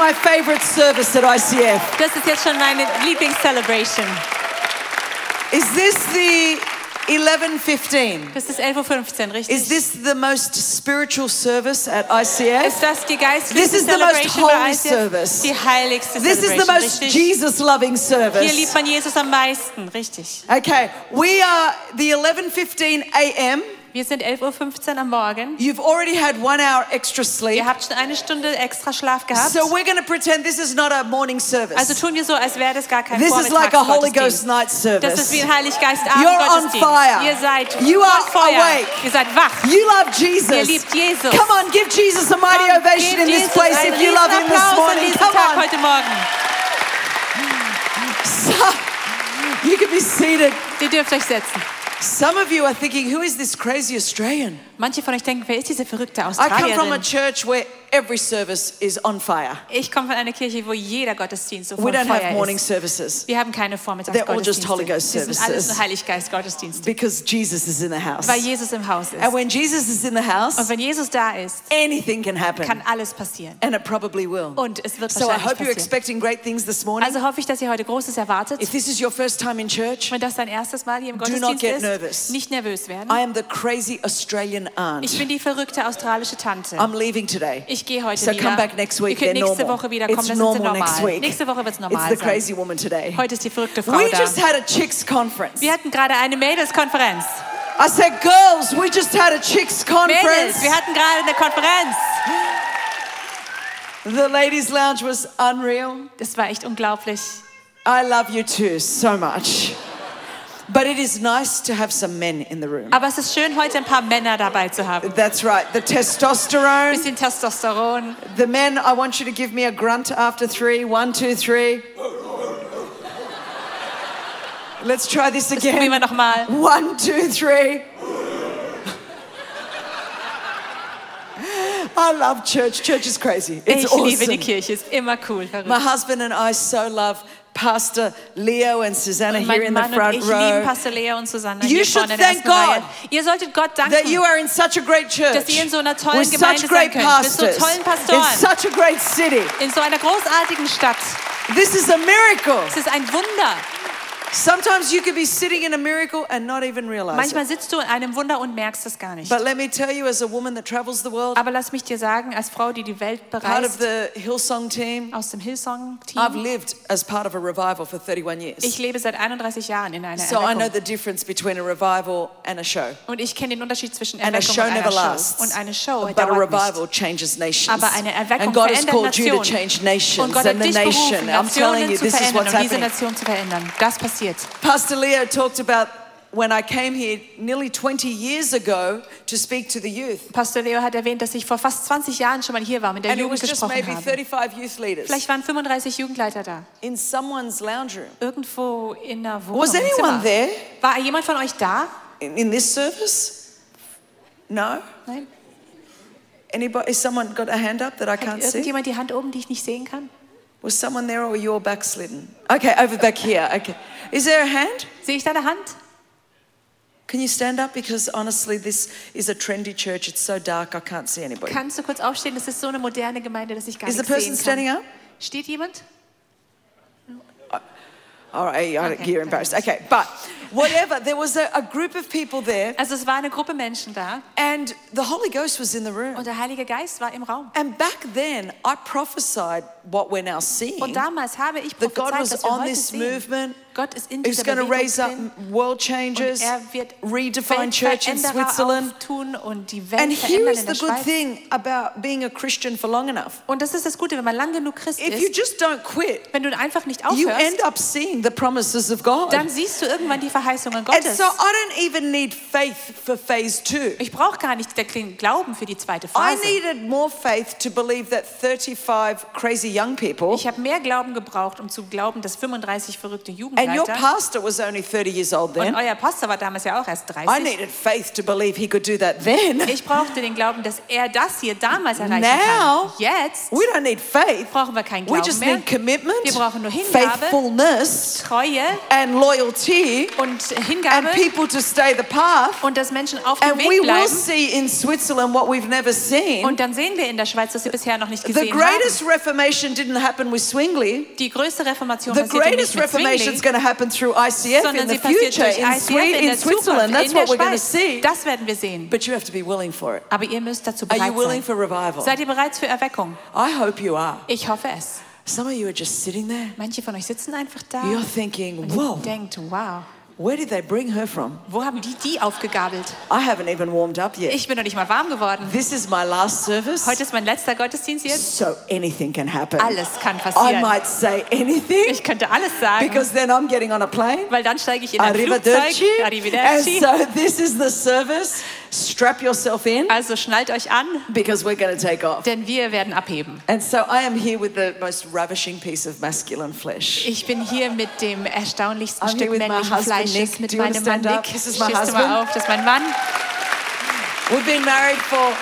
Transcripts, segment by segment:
my favorite service at ICF. Das ist jetzt schon meine Lieblingscelebration. Is this the 11:15? Das ist 11.15 Uhr, richtig? Is this the most spiritual service at ICF? ist das die geistliche This is the most Celebration bei holy ICF? service. Die heiligste This is the Celebration, most richtig? Jesus loving Hier service. liebt man Jesus am meisten, richtig. Okay, we are the 11:15 a.m. Wir sind 11.15 Uhr am Morgen. You've already had one hour extra sleep. Ihr habt schon eine Stunde extra Schlaf gehabt. So we're going to pretend this is not a morning service. Also tun wir so, als wäre das gar kein This is like a Holy Ghost night Das ist service. wie ein Heiliggeistabend You're on fire. Ihr seid You are Feuer. awake. Ihr seid wach. You love Jesus. Ihr liebt Jesus. Come on, give Jesus a mighty Komm, ovation in this Jesus place einen if you love him this morning. Come Tag on. heute Morgen. So, you can be seated. Ihr dürft euch setzen. Some of you are thinking, who is this crazy Australian? Manche von euch denken, wer ist diese verrückte I come from a Australierin? church where every service is on fire. Ich komme von einer Kirche, wo jeder Gottesdienst so We don't have morning ist. services Wir haben keine They're all just Holy Vormittagsgottesdienste. Ghost sind alles services. nur Heiliggeistgottesdienste. because Jesus is in the house. Weil Jesus im Haus ist. And when Jesus is in the house, Und wenn Jesus da ist, anything can happen. kann alles passieren. And it probably will. Und es wird So I wahrscheinlich hope you're expecting great things this morning. Also hoffe ich, dass ihr heute Großes erwartet. If this is your first time in church, Wenn das dein erstes Mal hier im Gottesdienst ist, nervous. nicht nervös werden. I am the crazy Australian aunt. Ich bin die verrückte australische Tante. I'm leaving today. Ich gehe heute So wieder. come back next Ihr week. könnt They're nächste normal. Woche wieder kommen, It's das ist normal normal. next week. Nächste Woche wird es It's normal the sein. crazy woman today. Heute ist die verrückte Frau We da. just had a chicks conference. Wir hatten gerade eine Mädelskonferenz. I said, girls, we just had a chicks conference. Mädels, wir hatten gerade eine Konferenz. The ladies' lounge was unreal. Das war echt unglaublich. I love you too so much. But it is nice to have some men in the room. Aber es ist schön, heute ein paar Männer dabei zu haben. That's right. The testosterone. Bisschen Testosteron. The men, I want you to give me a grunt after three. One, two, three. Let's try this again. Probieren again. wir nochmal. One, two, three. I love church. Church is crazy. It's Ich liebe die. Kirche, ist immer cool. My husband and I so love Pastor Leo and Susanna Und here in the Mann und front ich lieben row. Pastor Lea und Susanna You hier should vorne in thank God Reihe. Ihr solltet Gott That danken, you are in such a great church dass ihr in so einer tollen with Gemeinde such sein great könnt, mit so pastors tollen in Pastoren, such a great city. in so einer großartigen Stadt. This is a miracle. Es ist ein Wunder. Sometimes you could be sitting in a miracle and not even realize Manchmal it. sitzt du in einem Wunder und merkst es gar nicht. But let me tell you, as a woman that travels the world, Aber lass mich dir sagen, als Frau, die die Welt part of bereist, the Hillsong team, aus dem I've Hillsong-Team, lived as part of a revival for 31 years. ich lebe seit 31 Jahren in einer So I know Erweckung. the difference between a revival and a show. Und ich kenne den Unterschied zwischen And a Erweckung show und never lasts. Und eine Show But a revival nicht. changes nations. Aber eine Erweckung And God has verändert called you to Nationen. change nations Und Gott and hat the nation. I'm telling Nationen you, this is what's und diese happening. Nation zu verändern. Das passiert. Pastor Leo talked about when I came here nearly 20 years ago to speak to the youth. Pastor Leo hat erwähnt, dass ich vor fast 20 Jahren schon mal hier war, mit der And it Jugend just gesprochen maybe habe. 35 youth leaders Vielleicht waren 35 Jugendleiter da. in someone's lounge room. Irgendwo in der Wohnung. Was anyone there War jemand von euch da? in, in this service? No? Nein? Anybody? Is someone got a hand up that I can't see? irgendjemand die Hand oben, die ich nicht sehen kann? Was someone there or you're backslidden? Okay, over back here. Okay. Is there a hand? Sehe ich deine Hand? Can you stand up? Because honestly, this is a trendy church. It's so dark, I can't see anybody. Kannst du kurz aufstehen? Das ist so eine moderne Gemeinde, dass ich gar Is the nichts person sehen standing kann. up? Steht jemand? All right, I- Okay, you're embarrassed. Okay, but whatever, there was a, a group of people there, Also es war eine Gruppe Menschen da and the Holy Ghost was in the room. und der Heilige Geist war im Raum. And back then, I prophesied what we're now seeing. Und damals habe ich That God prophezeit, was dass wir on heute this sehen, movement. Gott ist in He's dieser going to raise up drin world und changers, er wird redefine church in Weltveränderer Switzerland. auftun und die And Welt here verändern in der the good Schweiz. thing about being a Christian for long enough. Und das ist das Gute, wenn man lang genug Christ If you ist, just don't quit, wenn du einfach nicht you aufhörst, end up seeing the promises of God. dann siehst du irgendwann die Verheißungen And Gottes. so I don't even need faith for phase two. Ich brauche gar nicht der Glauben für die zweite I Phase. needed more faith to believe that 35 crazy young people Ich habe mehr Glauben gebraucht, um zu glauben, dass 35 verrückte and your pastor was only 30 years old Und then. euer Pastor war damals ja auch erst I 30. needed faith to believe he could do that then. Ich brauchte den Glauben, dass er das hier damals erreichen Now, kann. Jetzt We don't need faith. brauchen wir keinen We Glauben just mehr. need commitment, Wir brauchen nur Hingabe, faithfulness, Treue and loyalty, und and Hingabe people to stay the path. und dass Menschen auf dem And we Weg will bleiben. see in Switzerland what we've never seen. Und dann sehen wir in der Schweiz, dass wir bisher noch nicht The gesehen greatest haben. Reformation didn't happen with Zwingli. Die größte Reformation The passierte greatest nicht mit Reformation is Zwingli, going to happen through ICF sondern in the future in, ICF in in Switzerland. That's in what we're going to see. Das werden wir sehen. But you have to be willing for it. Aber ihr müsst dazu Are bereit you willing sein. for revival? Seid ihr bereit für Erweckung? I hope you are. Ich hoffe es. Some of you are just sitting there. Manche von euch sitzen einfach da You're thinking, whoa, denkt, wow, where did they bring her from? wo haben die die aufgegabelt? I haven't even warmed up yet. Ich bin noch nicht mal warm geworden. This is my last service. Heute ist mein letzter Gottesdienst jetzt. So anything can happen. Alles kann I passieren. might say anything Ich könnte alles sagen, because then I'm getting on a plane. weil dann steige ich in ein Flugzeug. Arrivederci. And so this is the service. Strap yourself in Also schnallt euch an, because we're going to take off. denn wir werden abheben. And so I am here with the most ravishing piece of masculine flesh. Ich bin hier mit dem erstaunlichsten I'm Stück männlichen Fleisches, Nick. mit meinem Mann? Nick. Stehst du husband. mal auf, das ist mein Mann. We've been married for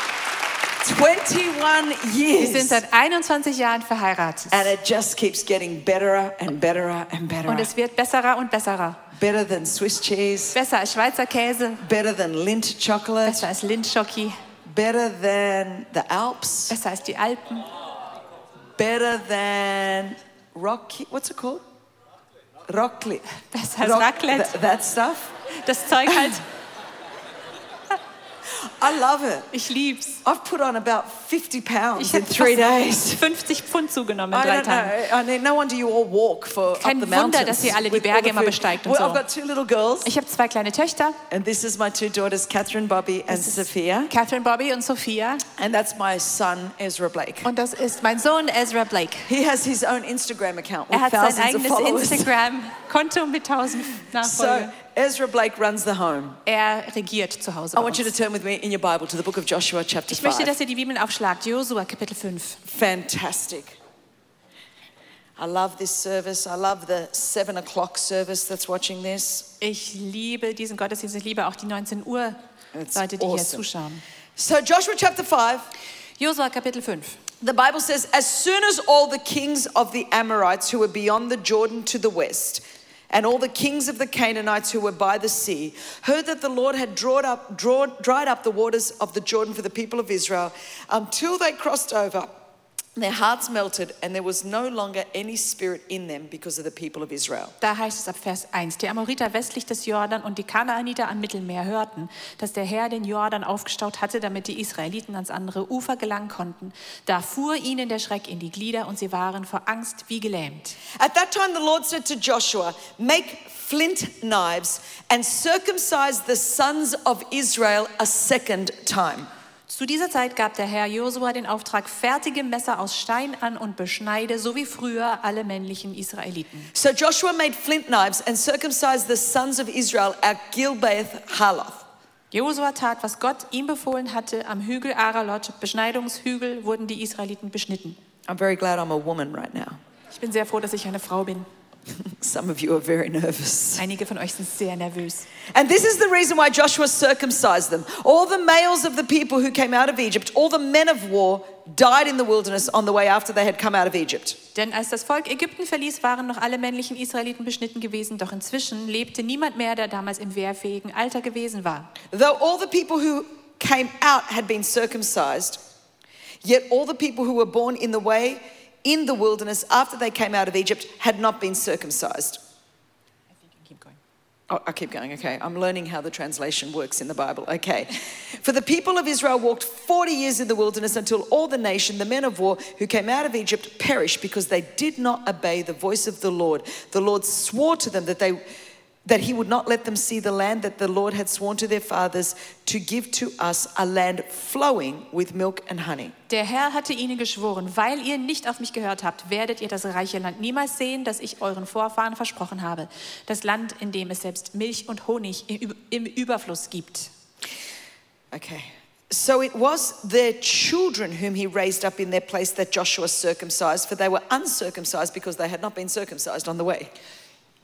21 Wir sind years. seit 21 Jahren verheiratet. And it just keeps getting betterer and betterer and better. Und es wird besserer und besserer. Better than Swiss cheese, Besser als Schweizer Käse, better than Lindt chocolate, besser als Lindschocki, better than the Alps, besser als die Alpen, better than Rocky. What's it called? Rockli. besser als Raclette. th- that stuff. Das Zeug halt, I love it. ich lieb's. I've put on about 50 pounds Ich in three days. 50 Pfund zugenommen in drei Tagen. know. I mean, no wonder you all walk for Kein up the Wunder, dass ihr alle die Berge immer besteigt und well, so. I've got two little girls, Ich habe zwei kleine Töchter, and this is my two daughters, Catherine Bobby and Sophia, Catherine Bobby und Sophia. and that's my son Ezra Blake. Und das ist mein Sohn Ezra Blake. He has his own Instagram account with Er hat sein eigenes followers. Instagram-Konto mit 1000 So Nachfolgern. Ezra Blake runs the home. Er regiert zu Hause. I want you to turn with me in your Bible to the book of Joshua, chapter 5. Ich möchte, 5. dass ihr die Bibeln aufschlagt. Josua, Kapitel 5. Fantastic. I love this service. I love the seven o'clock service that's watching this. Ich liebe diesen Gottesdienst. Ich liebe auch die 19 Uhr It's Leute, die hier zuschauen. So, Joshua chapter 5, Josua, Kapitel 5. the Bible says, As soon as all the kings of the Amorites who were beyond the Jordan to the west, and all the kings of the Canaanites who were by the sea heard that the Lord had up, dried up the waters of the Jordan for the people of Israel until they crossed over. Their hearts melted, and there was no longer any spirit in them because of the people of Israel. Da heißt es ab Vers 1, die Amoriter westlich des Jordan und die Kanaaniter am Mittelmeer hörten, dass der Herr den Jordan aufgestaut hatte, damit die Israeliten ans andere Ufer gelangen konnten. Da fuhr ihnen der Schreck in die Glieder und sie waren vor Angst wie gelähmt. At that time, the Lord said to Joshua, Make flint knives and circumcise the sons of Israel a second time. Zu dieser Zeit gab der Herr Josua den Auftrag, fertige Messer aus Stein an und beschneide, so wie früher alle männlichen Israeliten. So Joshua made flint knives and circumcised the sons of Israel at Gilbeth Haloth. Josua tat, was Gott ihm befohlen hatte. Am Hügel Aralot, Beschneidungshügel, wurden die Israeliten beschnitten. I'm very glad I'm a woman right now. Ich bin sehr froh, dass ich eine Frau bin. Some of you are very nervous. Einige von euch sind sehr nervös. And this is the reason why Joshua circumcised them. All the males of the people who came out of Egypt, all the men of war, died in the wilderness on the way after they had come out of Egypt. Denn als das Volk Ägypten verließ, waren noch alle männlichen Israeliten beschnitten gewesen, doch inzwischen lebte niemand mehr, der damals im wehrfähigen Alter gewesen war. Though all the people who came out had been circumcised, yet all the people who were born in the way in the wilderness after they came out of Egypt had not been circumcised. I think you keep going. Oh, I keep going, okay. I'm learning how the translation works in the Bible, okay. For the people of Israel walked 40 years in the wilderness until all the nation, the men of war who came out of Egypt, perished because they did not obey the voice of the Lord. The Lord swore to them that they that he would not let them see the land that the Lord had sworn to their fathers to give to us, a land flowing with milk and honey. Der Herr hatte ihnen geschworen, weil ihr nicht auf mich gehört habt, werdet ihr das reiche Land niemals sehen, das ich euren Vorfahren versprochen habe. Das Land, in dem es selbst Milch und Honig im Überfluss gibt. Okay. So it was their children whom he raised up in their place that Joshua circumcised, for they were uncircumcised because they had not been circumcised on the way.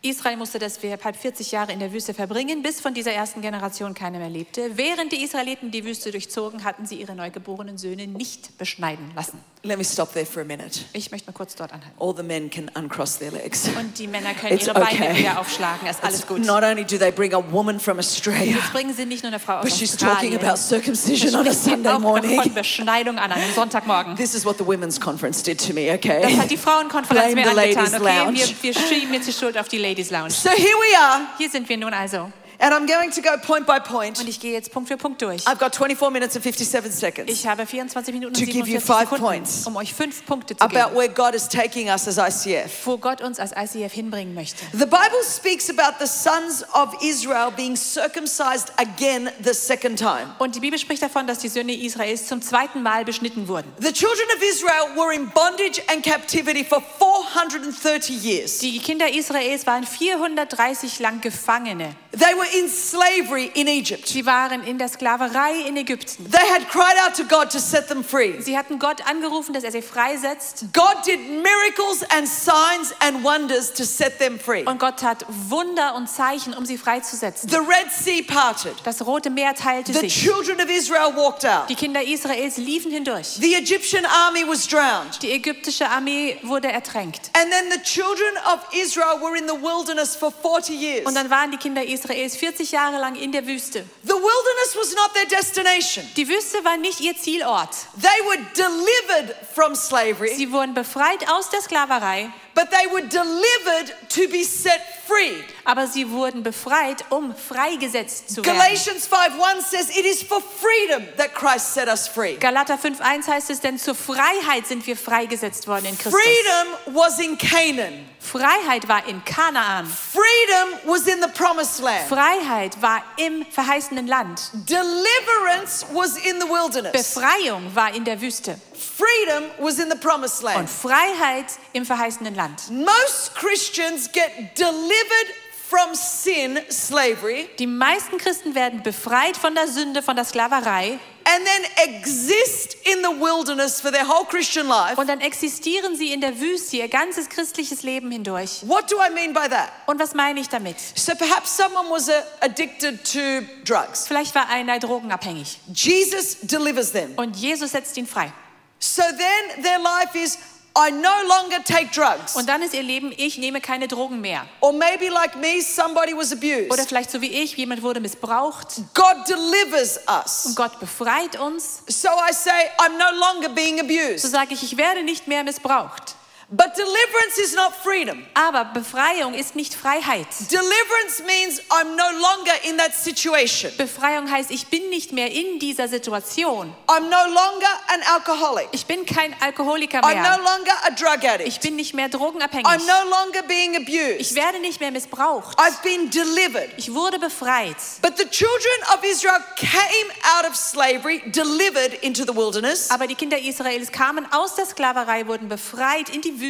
Israel musste deshalb 40 Jahre in der Wüste verbringen, bis von dieser ersten Generation keiner mehr lebte. Während die Israeliten die Wüste durchzogen, hatten sie ihre neugeborenen Söhne nicht beschneiden lassen. Let me stop there for a minute. Ich möchte mal kurz dort anhalten. All the men can uncross their legs. Und die Männer können It's ihre Beine okay. wieder aufschlagen. Ist alles It's gut. Not only do they bring a woman from Australia, Jetzt bringen sie nicht nur eine Frau aus but she's talking Australien. about circumcision on a Sunday von. Beschneidung an einem Sonntagmorgen. This is what the women's conference did to me, Das okay? hat die Frauenkonferenz Blame mir angetan. ladies' Okay, wir, wir schieben jetzt die Schuld auf die Ladies Lounge. So here we are, Hier sind wir nun also. And I'm going to go point by point. Und ich gehe jetzt Punkt für Punkt durch. I've got 24 minutes and 57 seconds Ich habe 24 Minuten und To give you 47 five Sekunden, points. um euch fünf Punkte zu about geben, where God is taking us as ICF. wo Gott uns als ICF hinbringen möchte. The Bible speaks about the sons of Israel being circumcised again the second time. Und die Bibel spricht davon, dass die Söhne Israels zum zweiten Mal beschnitten wurden. The children of Israel were in bondage and captivity for 430 years. Die Kinder Israels waren 430 lang Gefangene. They were in slavery in Egypt. Sie waren in der Sklaverei in Ägypten. They had cried out to God to set them free. Sie hatten Gott angerufen, dass er sie freisetzt. God did miracles and signs and wonders to set them free. Und Gott tat Wunder und Zeichen, um sie freizusetzen. The Red Sea parted. Das Rote Meer teilte The sich. children of Israel walked out. Die Kinder Israels liefen hindurch. The Egyptian army was drowned. Die ägyptische Armee wurde ertränkt. And then the children of Israel were in the wilderness for 40 years. Und dann waren die Kinder Israels 40 Jahre lang in der Wüste. The wilderness was not their destination. Die Wüste war nicht ihr Zielort. They were delivered from slavery, Sie wurden befreit aus der Sklaverei, but they were delivered to be set free. aber sie wurden befreit, um freigesetzt zu werden. Galatians 5:1 says it is for freedom that Christ set us free. Galater 5,1 heißt es, denn zur Freiheit sind wir freigesetzt worden in Christus. Freedom was in Canaan. Freiheit war in Kanaan. Freedom was in the promised land. Freiheit war im verheißenen Land. Deliverance was in the wilderness. Befreiung war in der Wüste. Freedom was in the promised Und land. Freiheit im verheißenen Land. Most Christians get delivered from sin, slavery, Die meisten Christen werden befreit von der Sünde, von der Sklaverei. and then exist in the wilderness for their whole Christian life. Und dann existieren sie in der Wüste ihr ganzes christliches Leben hindurch. What do I mean by that? Und was meine ich damit? So perhaps someone was uh, addicted to drugs. Vielleicht war einer drogenabhängig Jesus delivers them. und Jesus setzt ihn frei. So then their life is I no longer take drugs. Und dann ist ihr Leben, ich nehme keine Drogen mehr. Or maybe like me, somebody was Oder abused. vielleicht so wie ich, jemand wurde missbraucht God delivers und us. Gott befreit uns. So I say, I'm no longer being So abused. sage ich, ich werde nicht mehr missbraucht. But deliverance is not freedom. Aber Befreiung ist nicht Freiheit. Deliverance means I'm no longer in that situation. Befreiung heißt, ich bin nicht mehr in dieser Situation. I'm no longer an alcoholic. Ich bin kein Alkoholiker I'm no mehr. longer a drug Ich addict. bin nicht mehr drogenabhängig. I'm no longer being Ich abused. werde nicht mehr missbraucht. I've been delivered. Ich wurde befreit. But the children of Israel came out of slavery, delivered into the wilderness. Aber die Kinder Israels kamen aus der Sklaverei, wurden befreit in die Wüste.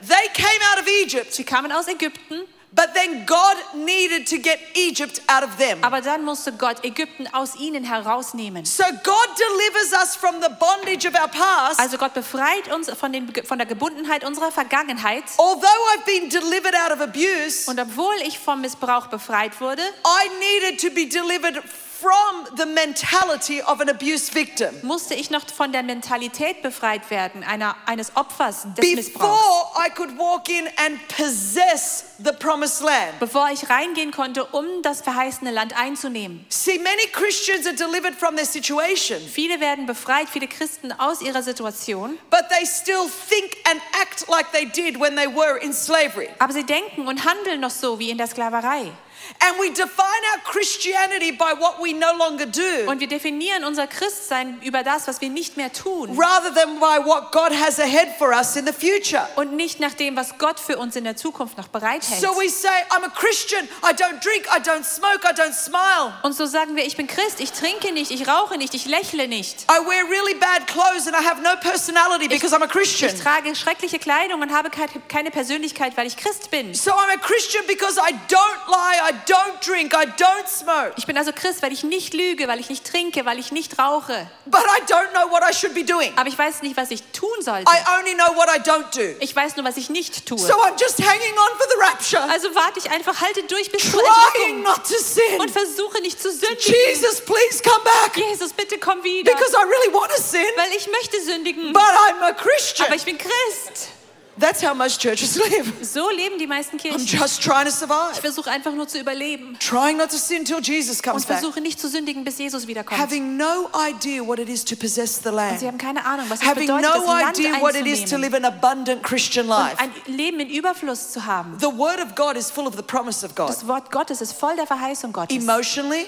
They came out of Egypt, Sie kamen aus Ägypten, but then God needed to get Egypt out of them. aber dann musste Gott Ägypten aus ihnen herausnehmen. So God delivers us from the bondage of our past. Also Gott befreit uns von, den, von der Gebundenheit unserer Vergangenheit. Although I've been delivered out of abuse, Und obwohl ich vom Missbrauch befreit wurde, I needed to be delivered from the mentality of an abuse victim. musste ich noch von der Mentalität befreit werden, einer, eines Opfers des Missbrauchs. Before I could walk in and possess the promised land. Bevor ich reingehen konnte, um das verheißene Land einzunehmen. See, many Christians are delivered from their situation, Viele werden befreit, viele Christen aus ihrer Situation, but they still think and act like they did when they were in slavery. aber sie denken und handeln noch so wie in der Sklaverei. And we define our Christianity by what we no longer do Und wir definieren unser Christsein über das, was wir nicht mehr tun rather than by what God has ahead for us in the future. und nicht nach dem, was Gott für uns in der Zukunft noch bereithält. So we say, I'm a Christian, I don't drink, I don't smoke, I don't smile. Und so sagen wir, ich bin Christ, ich trinke nicht, ich rauche nicht, ich lächle nicht. I wear really bad clothes and I have no personality because I'm a Christian. Ich trage schreckliche Kleidung und habe ke- keine Persönlichkeit, weil ich Christ bin. So I'm a Christian because I don't lie, I drink, I don't smoke. Ich bin also Christ, weil ich nicht lüge, weil ich nicht trinke, weil ich nicht rauche. But I don't know what I should be doing. Aber ich weiß nicht, was ich tun sollte. I only know what I don't do. Ich weiß nur, was ich nicht tue. So I'm just hanging on for the rapture, Also warte ich einfach, halte durch bis zur trying Entrückung not to sin. und versuche nicht zu sündigen. Jesus, please come back Jesus, bitte komm wieder, because I really want to sin, weil ich möchte sündigen. but I'm a Christian. Aber ich bin Christ. That's how most churches live. So leben die meisten I'm Kirchen. just trying to Ich survive, versuche einfach nur zu überleben trying not to sin till Jesus und comes back, versuche nicht zu sündigen, bis Jesus wiederkommt. having no idea what it is to possess the Und sie land, haben keine Ahnung, was es having bedeutet, das no Land idea what it is to live an abundant Christian und life. ein Leben in Überfluss zu haben. The Word of God is full of the promise of God, Das Wort Gottes ist voll der Verheißung Gottes. emotionally,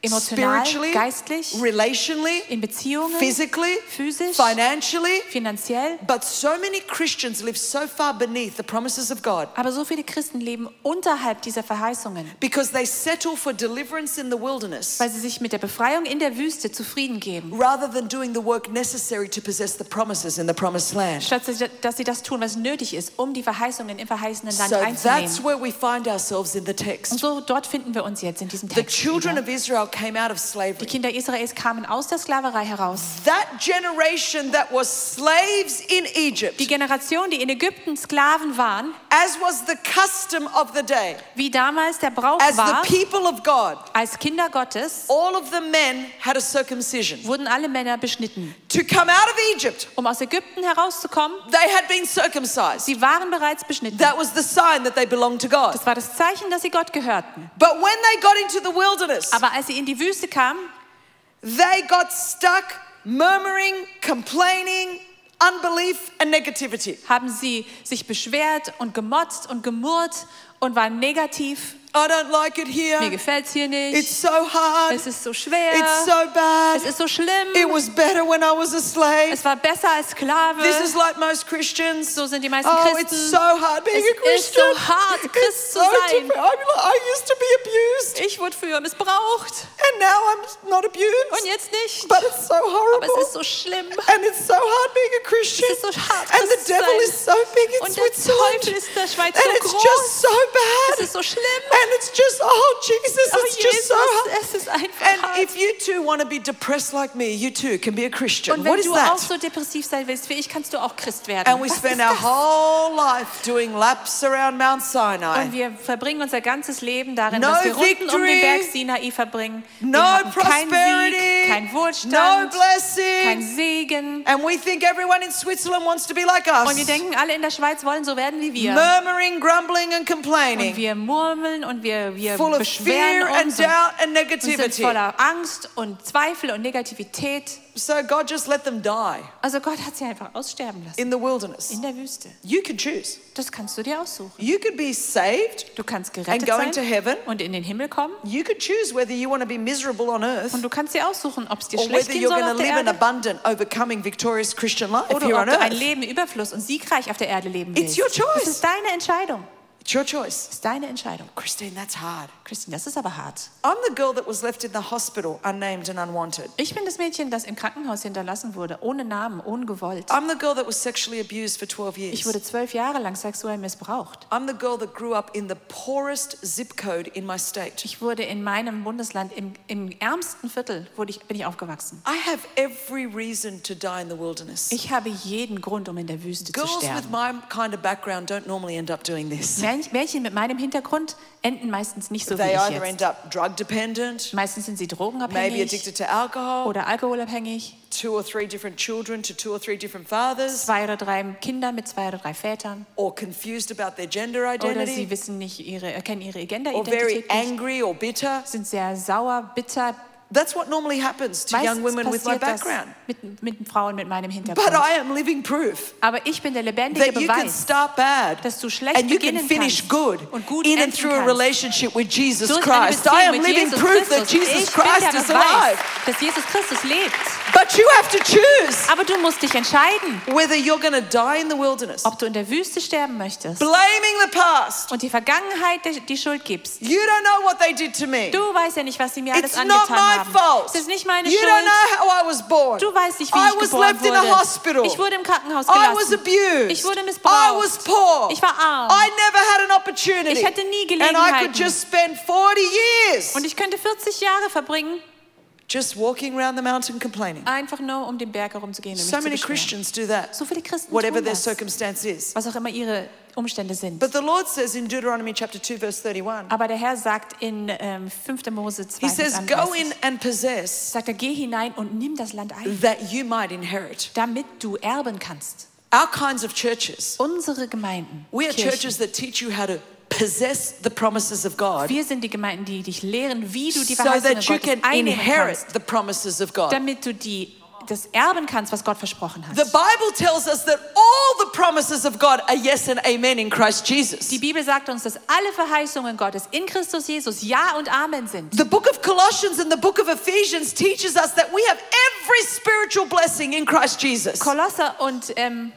Emotional, spiritually, geistlich, relationally, in Beziehungen, physically, physisch, financially. finanziell. But so many Christians live so far beneath the promises of God Aber so viele Christen leben unterhalb dieser Verheißungen, because they settle for deliverance in the wilderness weil sie sich mit der Befreiung in der Wüste zufrieden geben, rather than doing the work necessary to possess the promises in the promised land. statt dass sie das tun, was nötig ist, um die Verheißungen im verheißenen Land So that's einzunehmen. where we find ourselves in the Und text. so dort finden wir uns jetzt in diesem The Text. children wieder. of Israel came out of Die slavery. Kinder Israels kamen aus der Sklaverei heraus. That generation that was slaves in Egypt, Die Generation, die in Ägypten Sklaven waren, as was the custom of the day, wie damals der Brauch as war, the people of God, als Kinder Gottes, all of the men had a circumcision. wurden alle Männer beschnitten. To come out of Egypt, Um aus Ägypten herauszukommen, they had been circumcised. sie waren bereits beschnitten. That was the sign that they belonged to God. Das war das Zeichen, dass sie Gott gehörten. But when they got into the wilderness, Aber als sie in die Wüste kamen, they got stuck murmuring, complaining, unbelief, and negativity. haben sie sich beschwert und gemotzt und gemurrt und waren negativ. I don't like it Mir here. gefällt es hier It's nicht. so hard. Es ist so schwer. It's so bad. Es ist so schlimm. It was better when I was a slave. Es war besser als Sklave. This is like most Christians. So sind die meisten Oh, Christen. it's so hard being Es a ist Christian. so hart, It's Christ zu so sein. I used to be abused, Ich wurde früher missbraucht and now I'm not abused. und jetzt nicht. But it's so Aber horrible. es ist so schlimm. And it's so hard being a Christian. Es ist so hart, and the Christ devil sein. is so big in Und der. Teufel ist der Schweiz and so it's groß. just so bad. Es ist so schlimm. And it's just, oh, Jesus, Oh it's just so Jesus, hard. es ist einfach And hart. if you too want to be depressed like me, you too can be a Christian. Und What wenn is du that? auch so depressiv sein willst wie ich, kannst du auch Christ werden. and we Was spend our das? whole life doing laps around Mount Und Sinai. wir verbringen unser ganzes Leben darin, No dass wir Runden um den victory, Berg Sinai verbringen. No wir prosperity, Sieg, kein no Wohlstand, blessing. kein Segen. And we think everyone in Switzerland wants to be like Und wir us. denken, alle in der Schweiz wollen so werden wie wir. Murmuring, grumbling, and Und complaining. wir murmeln und wir, wir Full of beschweren fear and uns und, doubt and und sind negativity. voller Angst und Zweifel und Negativität. So God just let them die Also Gott hat sie einfach aussterben lassen. in the wilderness. In der Wüste. You can choose. Das kannst du dir aussuchen. You could be saved. Du kannst And gerettet going to sein heaven. und in den Himmel kommen. You could choose whether you want to be miserable on earth Und du kannst dir aussuchen, ob es dir or schlecht whether gehen you're soll going auf to der live an Erde abundant, overcoming, victorious Christian life oder ob on du ein earth. Leben Überfluss und siegreich auf der Erde leben It's willst. your choice. Das ist deine Entscheidung. It's your choice. Ist deine Entscheidung. Christine, that's hard. Christine, das ist aber hart. I'm the girl that was left in the hospital unnamed and unwanted. Ich bin das Mädchen, das im Krankenhaus hinterlassen wurde, ohne Namen, ungewollt. I'm the girl that was sexually abused for 12 Ich years. wurde zwölf Jahre lang sexuell missbraucht. I'm the girl that grew up in the poorest zip code in my state. Ich wurde in meinem Bundesland, im, im ärmsten Viertel, wurde ich, bin ich aufgewachsen. I have every reason to die in the wilderness. Ich habe jeden Grund, um in der Wüste zu Girls with sterben. my kind of background don't normally end up doing this. Mär- Mädchen mit meinem Hintergrund enden meistens nicht so wie They ich either jetzt. end up drug dependent, Meistens sind sie maybe drogenabhängig addicted to alcohol, oder alkoholabhängig. two or three different children to two or three different fathers, Zwei oder drei Kinder mit zwei oder drei Vätern. or confused about their gender Oder sie identity, wissen nicht ihre, erkennen ihre or very Genderidentität nicht. angry or bitter. Sind sehr sauer, bitter. That's what normally happens to young women with my background. mit, mit Frauen mit meinem But Hintergrund. I am living proof Aber ich bin der lebendige that you can Beweis, start bad dass du schlecht and you can finish good und gut in and through a relationship with Jesus Christ. I am living Jesus proof that. Jesus Christ is Beweis, alive. dass Jesus Christus lebt. But you have to choose Aber du musst dich entscheiden, whether you're going to die in the wilderness, ob du in der Wüste sterben möchtest blaming the past. und die Vergangenheit die- Schuld gibst. You don't know what they did to me. Du weißt ja nicht, was sie mir alles angetan my haben. Es ist nicht meine You don't Schuld. know how I was born. Du weißt nicht, wie I ich was geboren left in a wurde. hospital. Ich wurde im Krankenhaus I was gelassen. abused. Ich wurde I missbraucht. was poor. Ich war arm. I never had an opportunity. Ich hatte nie and I could Gelegenheiten. just spend 40 years Und ich könnte 40 Jahre verbringen, just walking around the mountain complaining. einfach nur um den Berg herumzugehen und So many. Christians do that, So viele Christen whatever tun their das, circumstance is. was auch immer ihre Umstände sind. But the Lord says in Deuteronomy chapter 2, verse 31, Aber der Herr sagt in ähm, 5. Mose 2, He says, Go 31, in and possess sagt er, geh hinein und nimm das Land ein, that you might inherit. damit du erben kannst. Our kinds of churches, Unsere Gemeinden, we are Kirchen, churches that teach you how to possess the promises of God wir sind die Gemeinden, die dich lehren, wie du die so Verheißungen that you Gottes can einnehmen inherit kannst, the promises of God. damit du die, das erben kannst, was Gott versprochen hat. The Bible tells us that all the promises of God are yes and amen in Christ Jesus. Die Bibel sagt uns, dass alle Verheißungen Gottes in Christus Jesus Ja und Amen sind. The book of Colossians and the book of Ephesians teaches us that we have every spiritual blessing in Christ Jesus. Kolosser und ähm,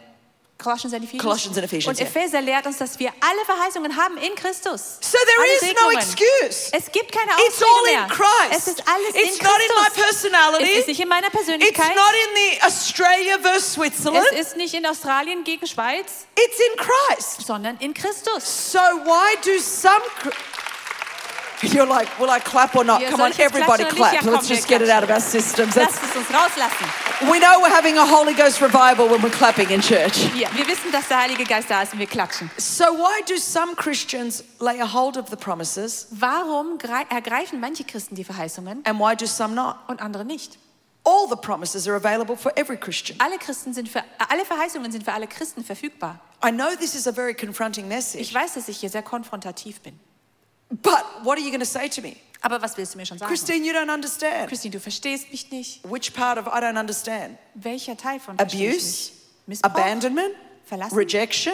Colossians and Ephesians. Colossians and Ephesians, und. Epheser lehrt uns, dass wir alle Verheißungen haben in Christus. So there is no excuse. Es gibt keine It's all Ausrede in. Christ. Es ist alles It's in not in my Christus. personality. Es ist nicht in meiner It's Persönlichkeit. not in the Australia versus Switzerland. Es ist nicht in Australien gegen Schweiz, It's in Christ. sondern in Christus. So why do some You're like, will I clap or not? Ja, Come on, everybody clap. Ja, Let's just get it out of our systems. Lasst es uns rauslassen. we know we're having a Holy Ghost revival when we're clapping in church. Ja, wir wissen, dass der Heilige Geist da ist und wir klatschen. So why do some Christians lay a hold of the promises Warum grei- ergreifen manche Christen die Verheißungen and why do some not? und andere nicht? All the promises are available for every Christian. Alle, Christen sind für, alle Verheißungen sind für alle Christen verfügbar. I know this is a very confronting message, Ich weiß, dass ich hier sehr konfrontativ bin. But what are you going to say to me? Aber was willst du mir schon sagen? Christine, you don't understand. Christine, du verstehst mich nicht. Which part of I don't understand? Welcher Teil von Abuse? Missbrauch, abandonment, Verlassen, rejection,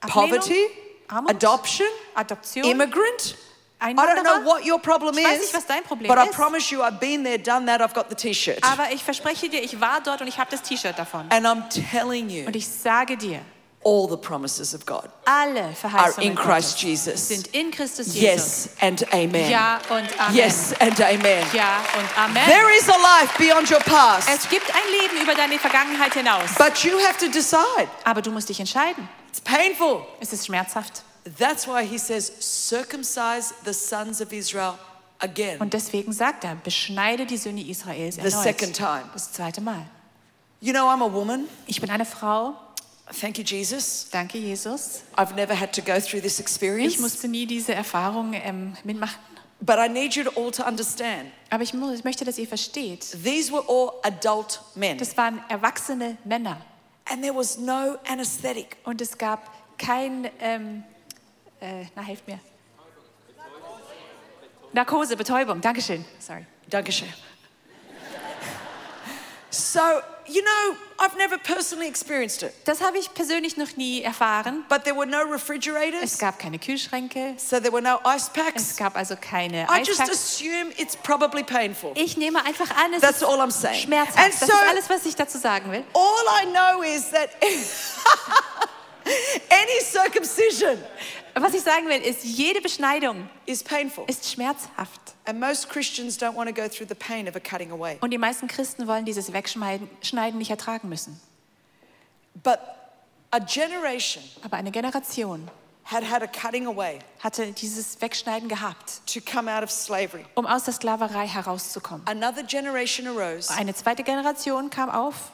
Ablehnung, poverty, Armut, adoption, Adoption, immigrant. I don't know what your problem Ich weiß nicht, was dein Problem but I ist. promise you I've been there, done that, I've got the t-shirt. Aber ich verspreche dir, ich war dort und ich habe das T-Shirt davon. And I'm telling you, Und ich sage dir, all the promises of God alle are in Christ Gottes Jesus. sind in Christus Jesus. Yes and amen. Ja und Amen. Yes and amen. Ja und Amen. There is a life beyond your past, Es gibt ein Leben über deine Vergangenheit hinaus. but you have to decide. Aber du musst dich entscheiden. It's painful. Es ist schmerzhaft. That's why he says, circumcise the sons of Israel again. Und deswegen sagt er, beschneide die Söhne Israels The erneut. second time. Das zweite Mal. You know, I'm a woman. Ich bin eine Frau. Thank you, Jesus. Danke, Jesus. I've never had to go through this Ich experience, musste nie diese Erfahrung ähm, mitmachen. but I need you all to understand. Aber ich, muss, ich möchte, dass ihr versteht. These were all adult men, Das waren erwachsene Männer. and there was no anesthetic. Und es gab kein, ähm, äh, na, helft mir. Narkose, Betäubung, Dankeschön. Sorry. Dankeschön. So, you know, I've never personally experienced it, Das habe ich persönlich noch nie erfahren. but there were no Es refrigerators, gab keine Kühlschränke, so there were no ice es packs. gab also keine I just assume it's probably painful. Ich nehme einfach an, es That's ist all I'm saying. schmerzhaft. And Das so- ist alles, was ich dazu sagen will. All I know is that any circumcision Was ich sagen will, ist, jede Beschneidung is painful. ist schmerzhaft. And most Christians don't want to go through the pain of a cutting away. Und die meisten Christen wollen dieses Wegschneiden Schneiden nicht ertragen müssen. But a generation Aber eine Generation had had a cutting away hatte dieses Wegschneiden gehabt, to come out of slavery. um aus der Sklaverei herauszukommen. Another generation arose. Eine zweite Generation kam auf.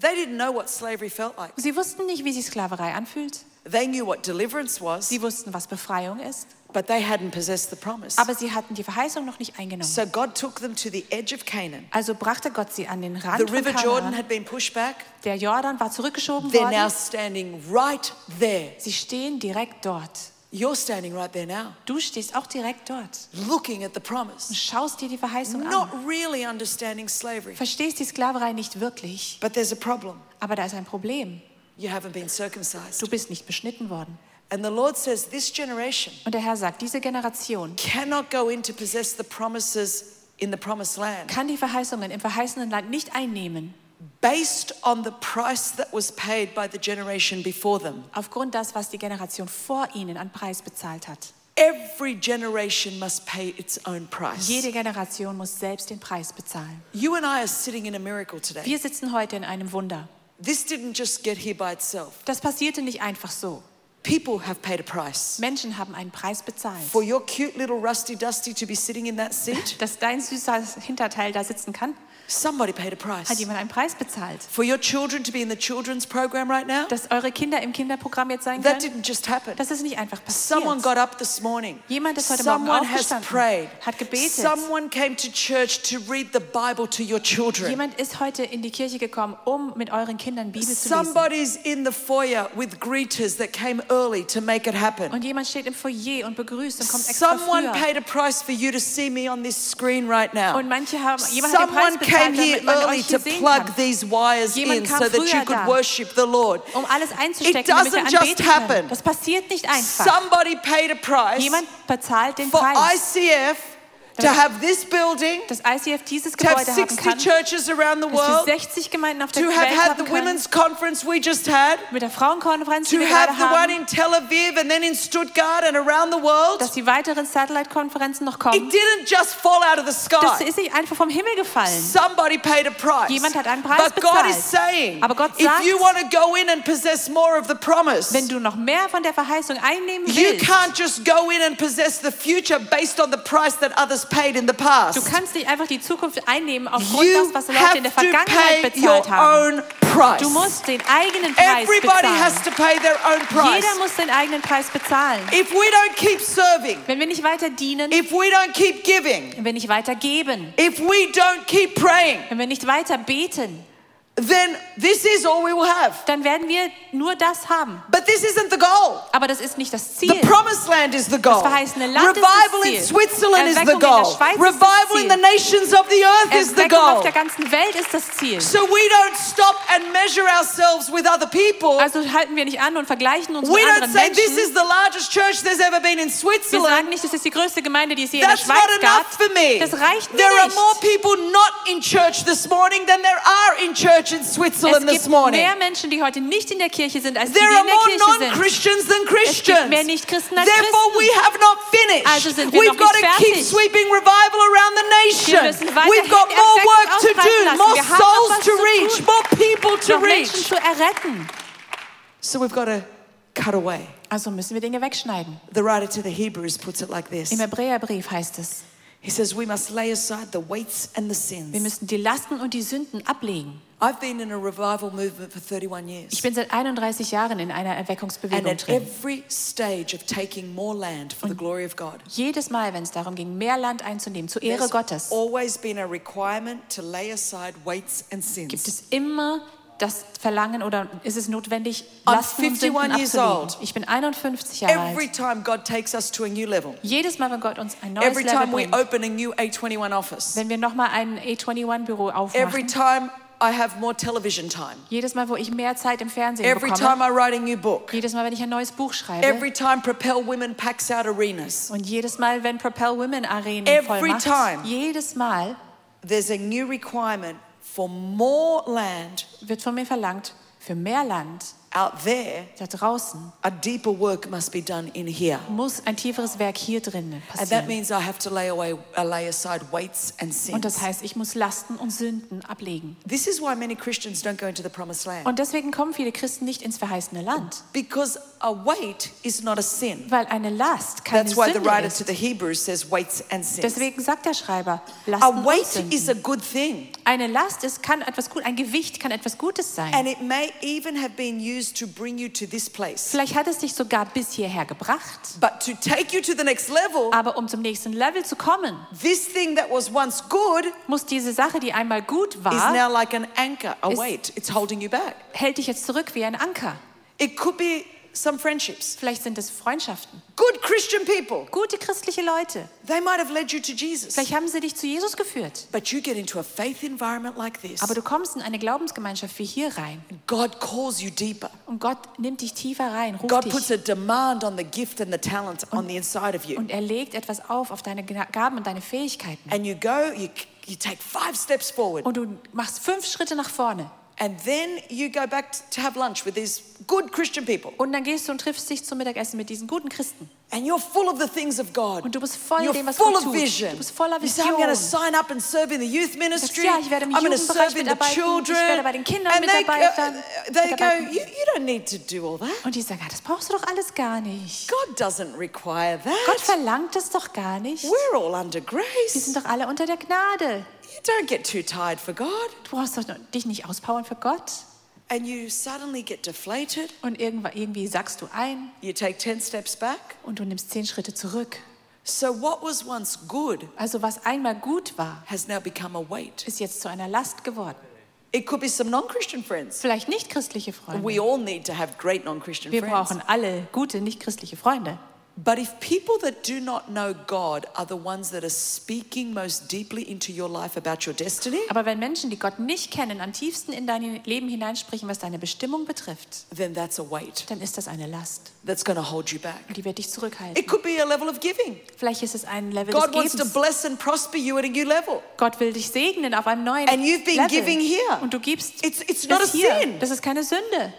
They didn't know what slavery felt like. Sie wussten nicht, wie sich Sklaverei anfühlt. They knew what deliverance was, Sie wussten, was Befreiung ist. but they hadn't possessed the promise. Aber sie hatten die Verheißung noch nicht eingenommen. So God took them to the edge of Canaan. Also brachte Gott sie an den The Rand von River Jordan Kanaan. had been pushed back. Der Jordan war zurückgeschoben They're now worden. standing right there. Sie stehen direkt dort. You're standing right there now, Du stehst auch direkt dort. looking at the Und promise, schaust dir die Verheißung not an. really understanding slavery. Verstehst die Sklaverei nicht wirklich. But there's a problem. Aber da ist ein Problem. You haven't been circumcised. Du bist nicht beschnitten worden. And the Lord says this generation Und der Herr sagt, diese Generation cannot go in to possess the promises in the promised land kann die Verheißungen im verheißenen Land nicht einnehmen, based on the price that was paid by the generation before them. aufgrund das, was die Generation vor ihnen an Preis bezahlt hat. Every generation must pay its own price. Jede Generation muss selbst den Preis bezahlen. You and I are sitting in a miracle today. Wir sitzen heute in einem Wunder. This didn't just get here by itself. Das passierte nicht einfach so. People have paid a price. Menschen haben einen Preis bezahlt. For your cute little rusty dusty to be sitting in that seat, Dass dein süßer Hinterteil da sitzen kann, somebody paid a hat price. jemand einen Preis bezahlt. For your children to be in the children's program right now, Dass eure Kinder im Kinderprogramm jetzt sein that können, didn't just happen. das ist nicht einfach Someone got up this morning. Jemand ist heute Morgen Someone has aufgestanden, prayed. hat gebetet. Someone came to church to read the Bible to your children. Jemand ist heute in die Kirche gekommen, um mit euren Kindern Bibel zu lesen. Somebody's in the foyer with greeters that came early to make it happen. Und jemand steht im Foyer und begrüßt und kommt extra Someone früher. paid a price for you to see me on this screen right now. Und manche haben, jemand hat den Preis Someone came here early to plug kann. these wires Jemand in so that you could da. worship the Lord. Um alles einzustecken, It doesn't just happen. Das passiert nicht einfach. Somebody paid a price Jemand bezahlt den for Preis, ICF to have this building, dass ICF dieses to have Gebäude haben 60 kann, churches around the world, 60 Gemeinden auf der to Welt have had the können, women's conference we just had, mit der Frauenkonferenz, die to wir have the one haben, in Tel Aviv and then in Stuttgart and around the world. dass die weiteren Satellite-Konferenzen noch It kommen. didn't just fall out of the Das sky. ist nicht einfach vom Himmel gefallen. Somebody paid a price. Jemand hat einen Preis But God is bezahlt. saying, Aber Gott if sagt, you want to go in and possess more of the promise, Wenn du noch mehr von der Verheißung einnehmen you willst, can't just go in and possess the future based on the price that others paid in the past. du kannst nicht einfach die Zukunft einnehmen aufgrund You das, was Leute have in der Vergangenheit bezahlt haben. Du musst den eigenen Preis Everybody has bezahlen. to pay their own price. Jeder muss den eigenen Preis bezahlen. If we don't keep serving, Wenn wir nicht weiter dienen, if we don't keep giving, wenn wir nicht weiter geben, if we don't keep praying, wenn wir nicht weiter beten, then this is all we will have. dann werden wir nur das haben. But this isn't the goal. Aber das ist nicht das The Ziel. promised land is the goal. Das verheißene Land ist das Revival in Ziel. Switzerland is the Erweckung in der goal. Schweiz ist das Revival in the Ziel. nations of the earth is the Erweckung auf goal. der ganzen Welt ist das Ziel. So we don't stop and measure ourselves with other people. Also halten wir nicht an und vergleichen uns We mit don't anderen say this Menschen. is the largest church there's ever been in Wir sagen Switzerland. nicht, das ist die größte Gemeinde, die es je in der That's not Schweiz enough gab. for me. Das reicht mir There are nicht. more people not in church this morning than there are in church in Es Switzerland this gibt morning. mehr Menschen, die heute nicht in der Kirche sind, als die, die There in are der more Kirche sind. non-Christians than Es gibt Christians. mehr Nichtchristen als Therefore, We have not finished. Also sind wir We've noch got nicht to keep sweeping revival around the nation. We've got more work to do, more Wir haben noch souls to reach, more people to noch Menschen reach. zu erretten. So we've got to cut away. Also müssen wir Dinge wegschneiden. The writer to the Hebrews puts it like this. Im Hebräerbrief heißt es, He says, We must lay aside the weights and the wir sins. müssen die Lasten und die Sünden ablegen. I've been in a revival movement for 31 Ich years. bin seit 31 Jahren in einer And Erweckungsbewegung at drin. every stage of taking more land for the glory of God, Jedes Mal, wenn es darum ging, mehr Land einzunehmen, zur Ehre there's Gottes, always been a requirement to lay aside weights and gibt sins. es immer das Verlangen oder ist es notwendig, I'm Lasten und Sünden 51 years abzulegen. old. Ich bin 51 Jahre Every alt. time God takes us to a new level, Jedes Mal, wenn Gott uns ein neues every Level time we bringt, open a new A21 office, wenn wir nochmal ein A21-Büro every aufmachen, time I have more television time, jedes Mal, wo ich mehr Zeit im Fernsehen every bekomme, time I write a new book, jedes Mal, wenn ich ein neues Buch schreibe. Every time Propel Women packs out arenas, und jedes Mal, wenn Propel Women Arenen voll Every macht, time. jedes Mal there's a new requirement wird von mir verlangt, für mehr Land out there. da draußen A deeper work must be done in here. muss ein tieferes Werk hier drin And that passieren. means I have to lay away, uh, lay aside weights and Und das heißt, ich muss Lasten und Sünden ablegen. This is why many Christians don't go into the promised land. Und deswegen kommen viele Christen nicht ins verheißene Land, Because a weight is not a sin. weil eine Last keine That's why the Sünde writer to ist. the Hebrews says weights and sins. Deswegen sagt der Schreiber, A Lasten und weight is a Sünden. good thing. Eine Last ist, kann etwas gut, ein Gewicht kann etwas Gutes sein. And it may even have been used to bring you to this place. Vielleicht hat es dich sogar bis hierher gebracht. But to take you to the next level, Aber um zum nächsten Level zu kommen, this thing that was once good muss diese Sache, die einmal gut is war, now like an anchor, Is- weight. It's holding you back. hält dich jetzt zurück wie ein Anker. It could be some friendships. Vielleicht sind es Freundschaften. Good Christian people. Gute christliche Leute. They might have led you to Jesus. Vielleicht haben sie dich zu Jesus geführt. But you get into a faith environment like this. Aber du kommst in eine Glaubensgemeinschaft wie hier rein. God calls you deeper. Und Gott nimmt dich tiefer rein, ruft God puts dich. a demand on the gift and the talent on the inside of you. Und er legt etwas auf, auf deine Gaben und deine Fähigkeiten. And you go, you, you take five steps forward. Und du machst fünf Schritte nach vorne. And then you go back to have lunch with these good Christian people. Und dann gehst du und triffst dich zum Mittagessen mit diesen guten Christen. And you're full of the things of God. Und du bist voll you're dem, was full Gott of tut. vision. Du bist voller You say, I'm going to Vision. sign up and serve in the youth ministry. ja, ich werde im I'm going to serve in the mitarbeiten. Ich children. werde bei den Kindern and they, mitarbeiten. uh, they go, Mitarbeiten. you, you don't need to do all that. Und die sagen, ah, das brauchst du doch alles gar nicht. God doesn't require Gott that. verlangt es doch gar nicht. We're all under Wir grace. sind doch alle unter der Gnade. You don't get too tired for God. Du brauchst dich nicht auspowern für Gott. And you suddenly get deflated. Und irgendwann, irgendwie sackst du ein You take 10 steps back. und du nimmst zehn Schritte zurück. So what was once good Also was einmal gut war, has now become a weight. ist jetzt zu einer Last geworden. It could be some non-Christian friends. Vielleicht nicht christliche Freunde. We all need to have great non-Christian Wir friends. brauchen alle gute, nicht christliche Freunde. But if people that do not know God are the ones that are speaking most deeply into your life about your destiny, Aber wenn Menschen, die Gott nicht kennen, am tiefsten in dein Leben hineinsprechen, was deine Bestimmung betrifft, then that's a weight dann ist das eine Last. that's going to hold you back. Die wird dich zurückhalten. It could be a level of giving. Vielleicht ist es ein Level God des wants to Gebens. bless and prosper you at a new level. Gott will dich segnen auf einem neuen And you've been Level. giving here. Und du gibst It's- it's not a hier. sin. Das ist keine Sünde.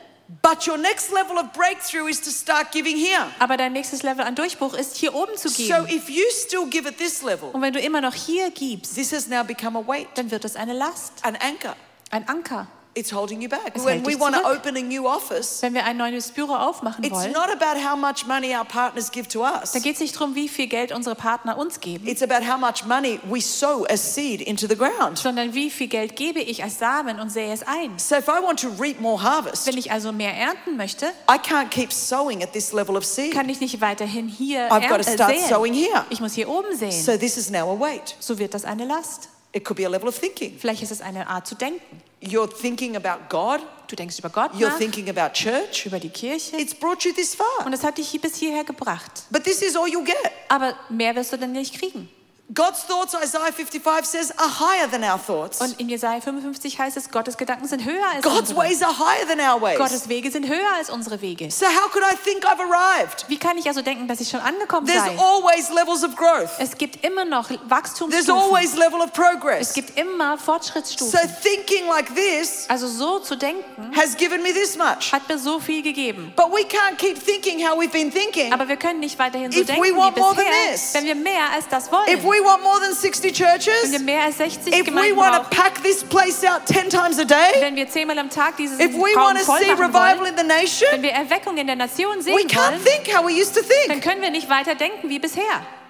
But your next level of breakthrough is to start giving here. Aber dein nächstes Level an Durchbruch ist, hier oben zu So geben. if you still give at this level, Und wenn du immer noch hier gibst, this has now become a weight, dann wird es eine Last, an anchor. ein Anker. It's holding you back. Es When we want to open a new office, Wenn wir ein neues Büro aufmachen it's wollen, not about how much money our partners give to us. dann geht es nicht darum, wie viel Geld unsere Partner uns geben, It's about how much money we sow as seed into the ground. sondern wie viel Geld gebe ich als Samen und sähe es ein. So if I want to reap more harvest, Wenn ich also mehr ernten möchte, I can't keep sowing at this level of seed. kann ich nicht weiterhin hier I've got to ernten, start säen. sowing here. Ich muss hier oben säen. So this is now a weight. So wird das eine Last. It could be a level of thinking. Vielleicht ist es eine Art zu denken. You're thinking about God, Du denkst über Gott you're nach, thinking about church. über die Kirche It's brought you this far. und es hat dich bis hierher gebracht. But this is all you'll get. Aber mehr wirst du dann nicht kriegen. God's thoughts, Isaiah 55 says, are higher than our thoughts. Und in Jesaja 55 heißt es, Gottes Gedanken sind höher als God's unsere. ways are higher than our ways. Gottes Wege sind höher als unsere Wege. So how could I think I've arrived? Wie kann ich also denken, dass ich schon angekommen There's sei? always levels of growth. Es gibt immer noch There's Wachstumsstufen. always level of Es progress. gibt immer So Fortschrittsstufen. thinking like this Also so zu denken, has given me this much. hat mir so viel gegeben. But we can't keep thinking how we've been thinking. Aber wir können nicht weiterhin so If denken we wie want more than bisher, this. wenn wir mehr als das wollen. We want more than 60 Wenn wir churches, mehr als 60 if we Gemeinden want to pack this place out 10 times a day, wenn wir zehnmal am Tag dieses if we want to see revival wollen, in the nation, wenn wir Erweckung in der Nation sehen we can't wollen, think how we used to dann think. können wir nicht weiter denken wie bisher.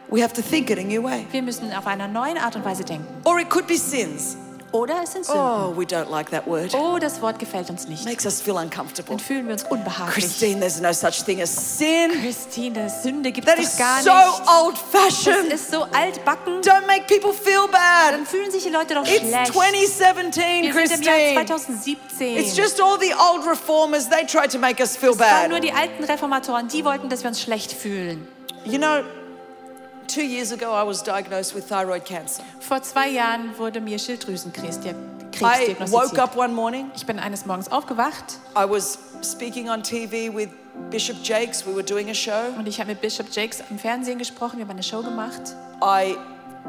We have to think in a new way. Wir müssen auf einer neuen Art und Weise denken. Or it could be sins. Oder es sind Sünden. Oh, we don't like that word. Oh, das Wort gefällt uns nicht. Makes us feel uncomfortable. Dann fühlen wir uns unbehaglich. Christine, there's no such thing as sin. Christine, Sünde gibt That es is gar so nicht. old Das fashioned. ist so altbacken. Don't make people feel bad. Dann fühlen sich die Leute doch It's schlecht. 2017, Wir sind im Jahr Christine. 2017. It's just all the old reformers, they tried to make us feel es waren nur bad. die alten Reformatoren, die wollten, dass wir uns schlecht fühlen. You know, two years ago I was diagnosed with thyroid cancer. Vor zwei Jahren wurde mir Schilddrüsenkrebs I woke up one morning. Ich bin eines Morgens aufgewacht I was speaking on TV with Bishop Jakes. We were doing a show. und ich habe mit Bishop Jakes im Fernsehen gesprochen. Wir haben eine Show gemacht. I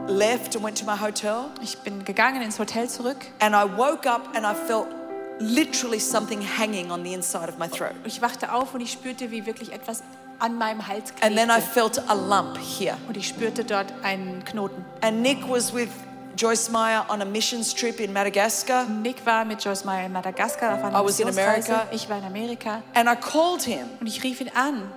left and went to my hotel. Ich bin gegangen ins Hotel zurück. And I woke up and I felt literally something hanging on the inside of my throat. Ich wachte auf und ich spürte, wie wirklich etwas an meinem Hals And then I felt a lump here. Und ich spürte dort einen Knoten. And Nick was with Joyce Meyer on a missions trip in Madagascar. Nick war mit Joyce Meyer in Madagaskar auf einer I was in America. Ich war in Amerika. And I called him Und ich rief ihn an.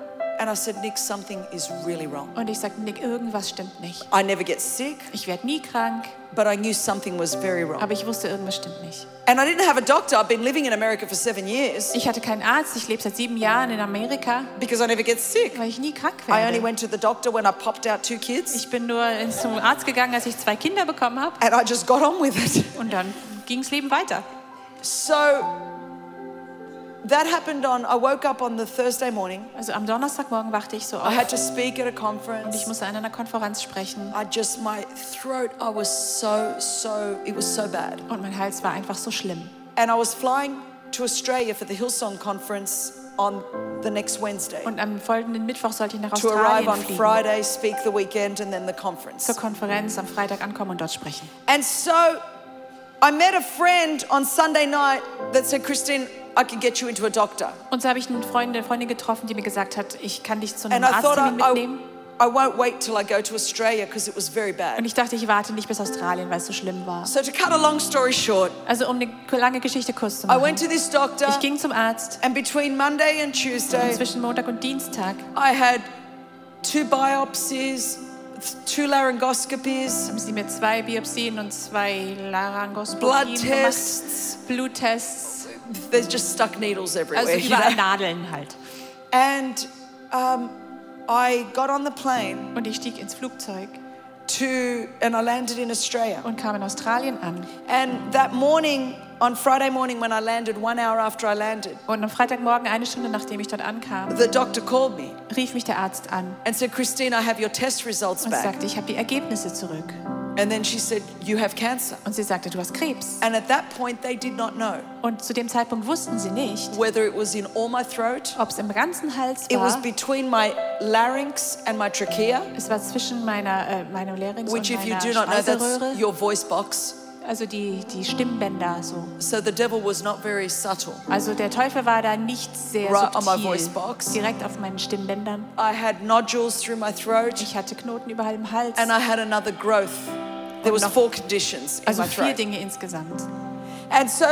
And I said, Nick, something is really wrong. Und ich sagte, Nick, irgendwas stimmt nicht. I never get sick, Ich werde nie krank, but I knew something was very wrong. aber ich wusste, irgendwas stimmt nicht. And I didn't have a doctor. I've been living in America for seven years Ich hatte keinen Arzt. Ich lebe seit sieben Jahren in Amerika, because I never get sick. weil ich nie krank I only werde. went to the doctor when I popped out two kids Ich bin nur ins- zum Arzt gegangen, als ich zwei Kinder bekommen habe. and I just got on with it. Und dann ging das Leben weiter. So that happened on, I woke up on the Thursday morning. Also am Donnerstagmorgen wachte ich so I had auf to speak at a und ich conference. musste an einer Konferenz sprechen. I just, my throat, I was so, so, it was so bad. Und mein Hals war einfach so schlimm. And I was flying to Australia for the Hillsong conference on the next Wednesday. Und am folgenden Mittwoch sollte ich nach To arrive Australien on fliegen. Friday, speak the weekend, and then the conference. Zur Konferenz am Freitag ankommen und dort sprechen. And so I met a friend on Sunday night that said, Christine, I can get you into a doctor. Und so habe ich eine Freundin, eine Freundin getroffen, die mir gesagt hat, ich kann dich zu einem And I thought I, Arzttermin mitnehmen. I, I won't wait till I go to Australia because it was very Und bad. ich dachte, ich warte nicht bis Australien, weil es so schlimm war. So to cut a long story short, Also um eine lange Geschichte kurz zu I machen. went to this doctor, Ich ging zum Arzt and between Monday and Tuesday, zwischen Montag und Dienstag. I had two biopsies, two laryngoscopies, Haben sie mir zwei Biopsien und zwei Laryngoskopien blood tests. Bluttests. There's just stuck needles everywhere. Also you überall know? Nadeln halt. And um, I got on the plane Und ich stieg ins Flugzeug to, and I landed in Australia. und kam in Australien an. And that morning, on Friday morning, when I landed, one hour after I landed, Und am Freitagmorgen, eine Stunde nachdem ich dort ankam, the doctor called me rief mich der Arzt an and said, Christine, I have your test results und back. sagte, ich habe die Ergebnisse zurück. And then she said, You have cancer. Und sie sagte, du hast Krebs. And at that point, they did not know Und zu dem Zeitpunkt wussten sie nicht, whether it was in all my throat, ob es im ganzen Hals war. it was between my larynx and my trachea, Es war zwischen meiner, äh, meinem Larynx which, und if you do not know, that's your voice box. Also die, die Stimmbänder so. So the devil was not very subtle. Also der Teufel war da nicht sehr Right on my voice box. Direkt auf meinen Stimmbändern. I had nodules through my throat, Ich hatte Knoten überall im Hals. and I had another growth. There was four conditions in Also my vier throat. Dinge insgesamt. And so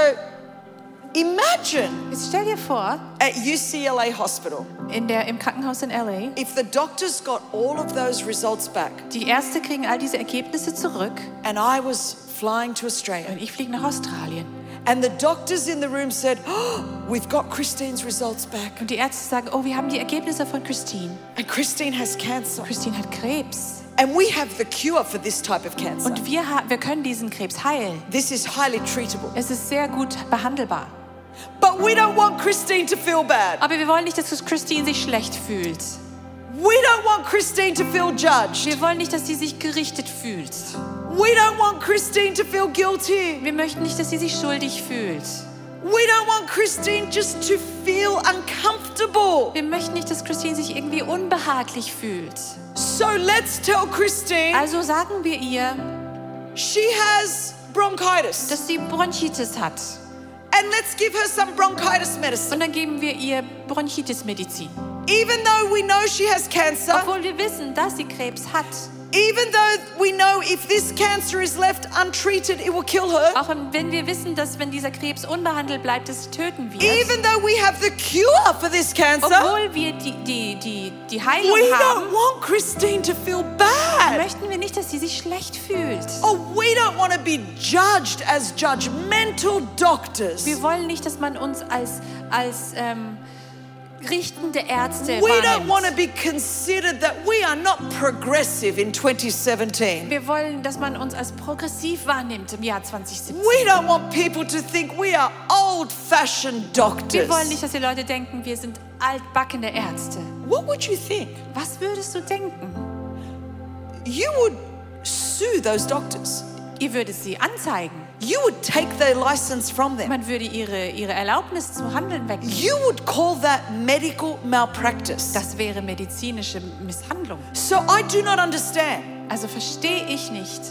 imagine Jetzt stell dir vor, at UCLA Hospital, in der, im Krankenhaus in LA, if the doctors got all of those results back die Ärzte kriegen all diese Ergebnisse zurück and I was flying to Australia und ich fliege nach Australien. and the doctors in the room said, oh, We've got Christine's results back Und die Ärzte sagen, oh, wir haben die Ergebnisse von Christine. and Christine has cancer Christine hat Krebs. and we have the cure for this type of cancer. Und wir, wir können diesen Krebs heilen. This is highly treatable. Es ist sehr gut behandelbar. But we don't want Christine to feel bad. Aber wir wollen nicht, dass Christine sich schlecht fühlt. We don't want Christine to feel judged. Wir wollen nicht, dass sie sich gerichtet fühlt. We don't want Christine to feel guilty. Wir möchten nicht, dass sie sich schuldig fühlt. We don't want Christine just to feel uncomfortable. Wir möchten nicht, dass Christine sich irgendwie unbehaglich fühlt. So let's tell Christine Also sagen wir ihr, she has bronchitis. dass sie Bronchitis hat. And let's give her some bronchitis medicine. Und dann geben wir ihr Bronchitis-Medizin. Even though we know she has cancer, Obwohl wir wissen, dass sie Krebs hat. Even though we know if this cancer is left untreated, it will kill her. Auch wenn wir wissen, dass wenn dieser Krebs unbehandelt bleibt, es töten wird. Even though we have the cure for this cancer, Obwohl wir die, die, die, die Heilung we haben, don't want Christine to feel bad. möchten wir nicht, dass sie sich schlecht fühlt. Oh, we don't want to be judged as judgmental doctors. Wir wollen nicht, dass man uns als, als ähm, richtende Ärzte We don't want to be considered that we are not progressive in 2017. Wir wollen, dass man uns als progressiv wahrnimmt im Jahr 2017. We don't want people to think we are old fashioned Wir doctors. wollen nicht, dass die Leute denken, wir sind altbackene Ärzte. What would you think? Was würdest du denken? You would sue those doctors, Ihr würdet sie anzeigen. You would take their license from them, Man würde ihre, ihre Erlaubnis zum Handeln wegnehmen. you would call that medical malpractice. Das wäre medizinische Misshandlung. So I do not understand Also verstehe ich nicht,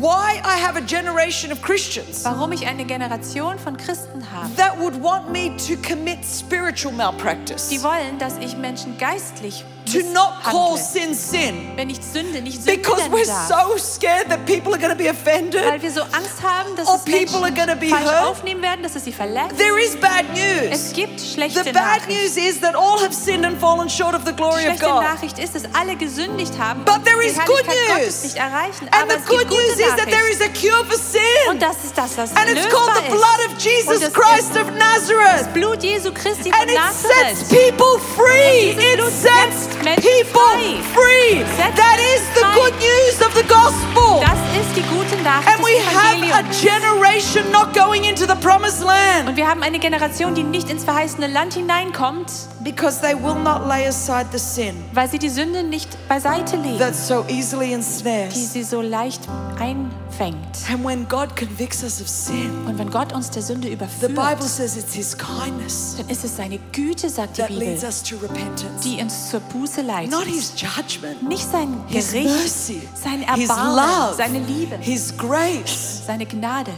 why I have a generation of Christians warum ich eine Generation von Christen habe, that would want me to commit spiritual malpractice, die wollen, dass ich Menschen geistlich to not call sin sin. Wenn ich Sünde nicht Sünde Because we're so scared that people are going to be offended. weil wir so Angst haben, dass Or es people are gonna be hurt. aufnehmen werden, dass es sie verletzt. There is bad news. Es gibt schlechte The bad news is that all have sinned and fallen short of the glory of Schlechte God. Nachricht ist, dass alle gesündigt haben But there is good news. Gottes nicht erreichen. And Aber the good news is that there is a cure for sin. Und das ist das, was And it's called the blood of. Jesus Christ of Nazareth. Blut Jesu Christi And von it sets people free. It sets people frei. free. That is the good news of the gospel. Ist die gute Nachricht And we have a generation not going into the promised land Und wir haben eine Generation, die nicht ins verheißene Land hineinkommt, because they will not lay aside the sin weil sie die Sünde nicht beiseite legen, that so easily die ensnares. sie so leicht einfängt. And when God convicts us of sin, Und wenn Gott uns der Sünde the überführt, Bible says it's His kindness dann ist es seine Güte, sagt die that leads Bibel, us to repentance, die uns zur Buße leitet. not His judgment. Nicht sein His Gericht, mercy, sein His Erbarmen, love, seine Liebe, His grace. seine Gnade.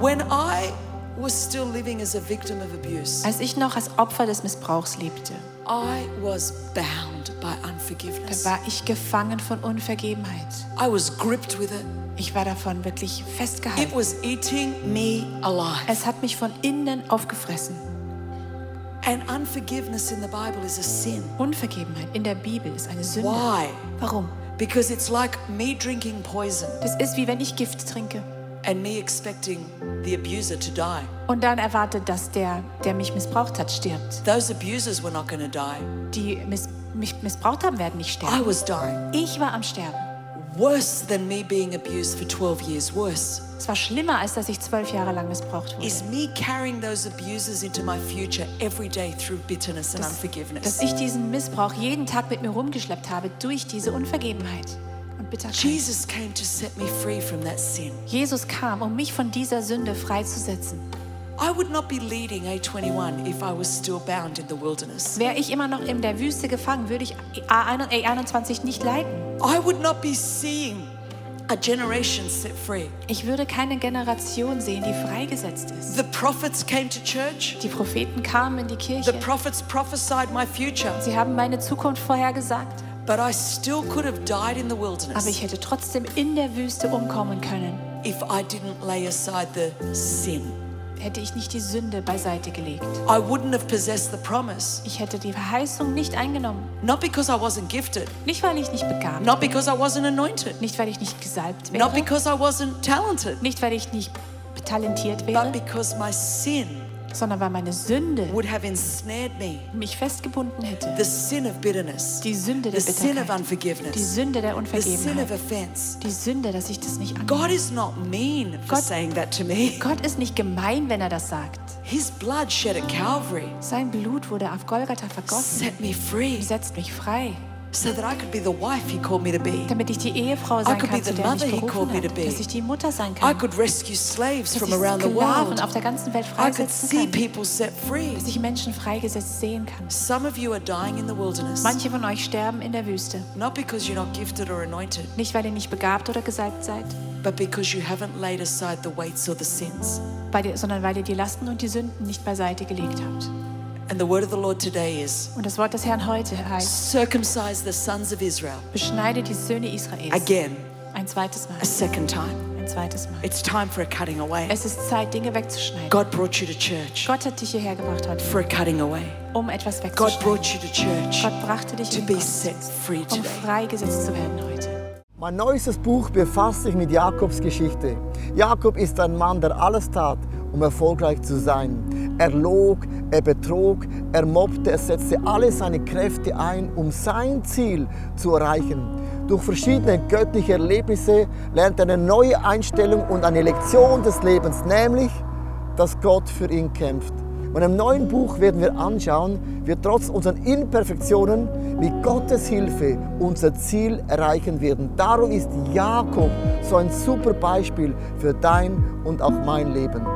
When I was still living as a victim of abuse, Als ich noch als Opfer des Missbrauchs lebte, I was bound by da unforgiveness. war ich gefangen von Unvergebenheit. I was gripped with it. Ich war davon wirklich It festgehalten. was eating me alive. Es hat mich von innen aufgefressen. And unforgiveness in the Bible is a sin. Unvergebenheit in der Bibel ist eine Sünde. Why? Warum? Because it's like me drinking poison Das ist wie wenn ich Gift trinke and me expecting the abuser to die. und dann erwartet, dass der, der mich missbraucht hat, stirbt. Those abusers were not going to die. Die miss, mich missbraucht haben, werden nicht I sterben. was dying. Ich war am Sterben. Worse than me being abused for 12 years, worse Es war schlimmer, als dass ich zwölf Jahre lang missbraucht wurde. is me carrying those abusers into my future every day through bitterness and dass unforgiveness. ich diesen Missbrauch jeden Tag mit mir rumgeschleppt habe durch diese Unvergebenheit und Bitterkeit. Jesus came to set me free from that sin. Jesus kam, um mich von dieser Sünde freizusetzen. I would not be leading A21 if I was still bound in the wilderness. Wäre ich immer noch in der Wüste gefangen, würde ich A21 nicht leiten. I would not be seeing a generation set free. Ich würde keine Generation sehen, die freigesetzt ist. The prophets came to church. Die Propheten kamen in die The Kirche. prophets prophesied my future. Sie haben meine Zukunft vorhergesagt. But I still could have died in the Aber wilderness ich hätte trotzdem in der Wüste umkommen können, if I didn't lay aside the sin. Hätte ich nicht die Sünde beiseite gelegt. I wouldn't have possessed the promise. Ich hätte die Verheißung nicht eingenommen. Not because I wasn't gifted, Nicht, weil ich nicht begabt not because I wasn't anointed, Nicht, weil ich nicht gesalbt not wäre. because I wasn't talented, Nicht, weil ich nicht talentiert but wäre, because my sin sondern weil meine Sünde would have ensnared me. mich festgebunden hätte. The sin of bitterness, Die Sünde the der sin of. Die unforgiveness, Sünde der the sin of Unvergebenheit. offense. Die Sünde, dass ich das nicht God annehme. is not mean for Gott- saying that to me. Gott ist nicht gemein, wenn er das sagt. His blood shed at Calvary Sein Blut wurde auf Golgatha vergossen. set me free Setzt mich frei, so that I could be the wife He called me to be. damit ich die Ehefrau sein could kann, be the er mother he called me to be. Dass ich die Mutter sein I kann. could rescue slaves Dass from around the world. auf der ganzen Welt I could see kann. people set free. Dass ich Menschen freigesetzt sehen kann. Some of you are dying in the wilderness, Manche von euch sterben in der Wüste. not because you're not gifted or anointed, Nicht, weil ihr nicht begabt oder gesalbt seid, but because you haven't laid aside the weights or the sins. sondern weil ihr die Lasten und die Sünden nicht beiseite gelegt habt. And the word of the Lord today is Und das Wort des Herrn heute heißt, circumcise the sons of Israel beschneide die Söhne Israels. again, Ein zweites Mal. a second time. Ein zweites Mal. It's time for a cutting away. Es ist Zeit, Dinge wegzuschneiden. God brought you to church Gott hat dich hierher gebracht heute, for a cutting away. um etwas God wegzuschneiden. brought you to church Gott brachte dich to in be set Gottesdienst, free um today. freigesetzt zu werden heute. Mein neuestes Buch befasst sich mit Jakobs Geschichte. Jakob ist ein Mann, der alles tat, um erfolgreich zu sein. Er log, er betrog, er mobbte, er setzte alle seine Kräfte ein, um sein Ziel zu erreichen. Durch verschiedene göttliche Erlebnisse lernt er eine neue Einstellung und eine Lektion des Lebens, nämlich, dass Gott für ihn kämpft. Und im neuen Buch werden wir anschauen, wie trotz unseren Imperfektionen mit Gottes Hilfe unser Ziel erreichen werden. Darum ist Jakob so ein super Beispiel für dein und auch mein Leben.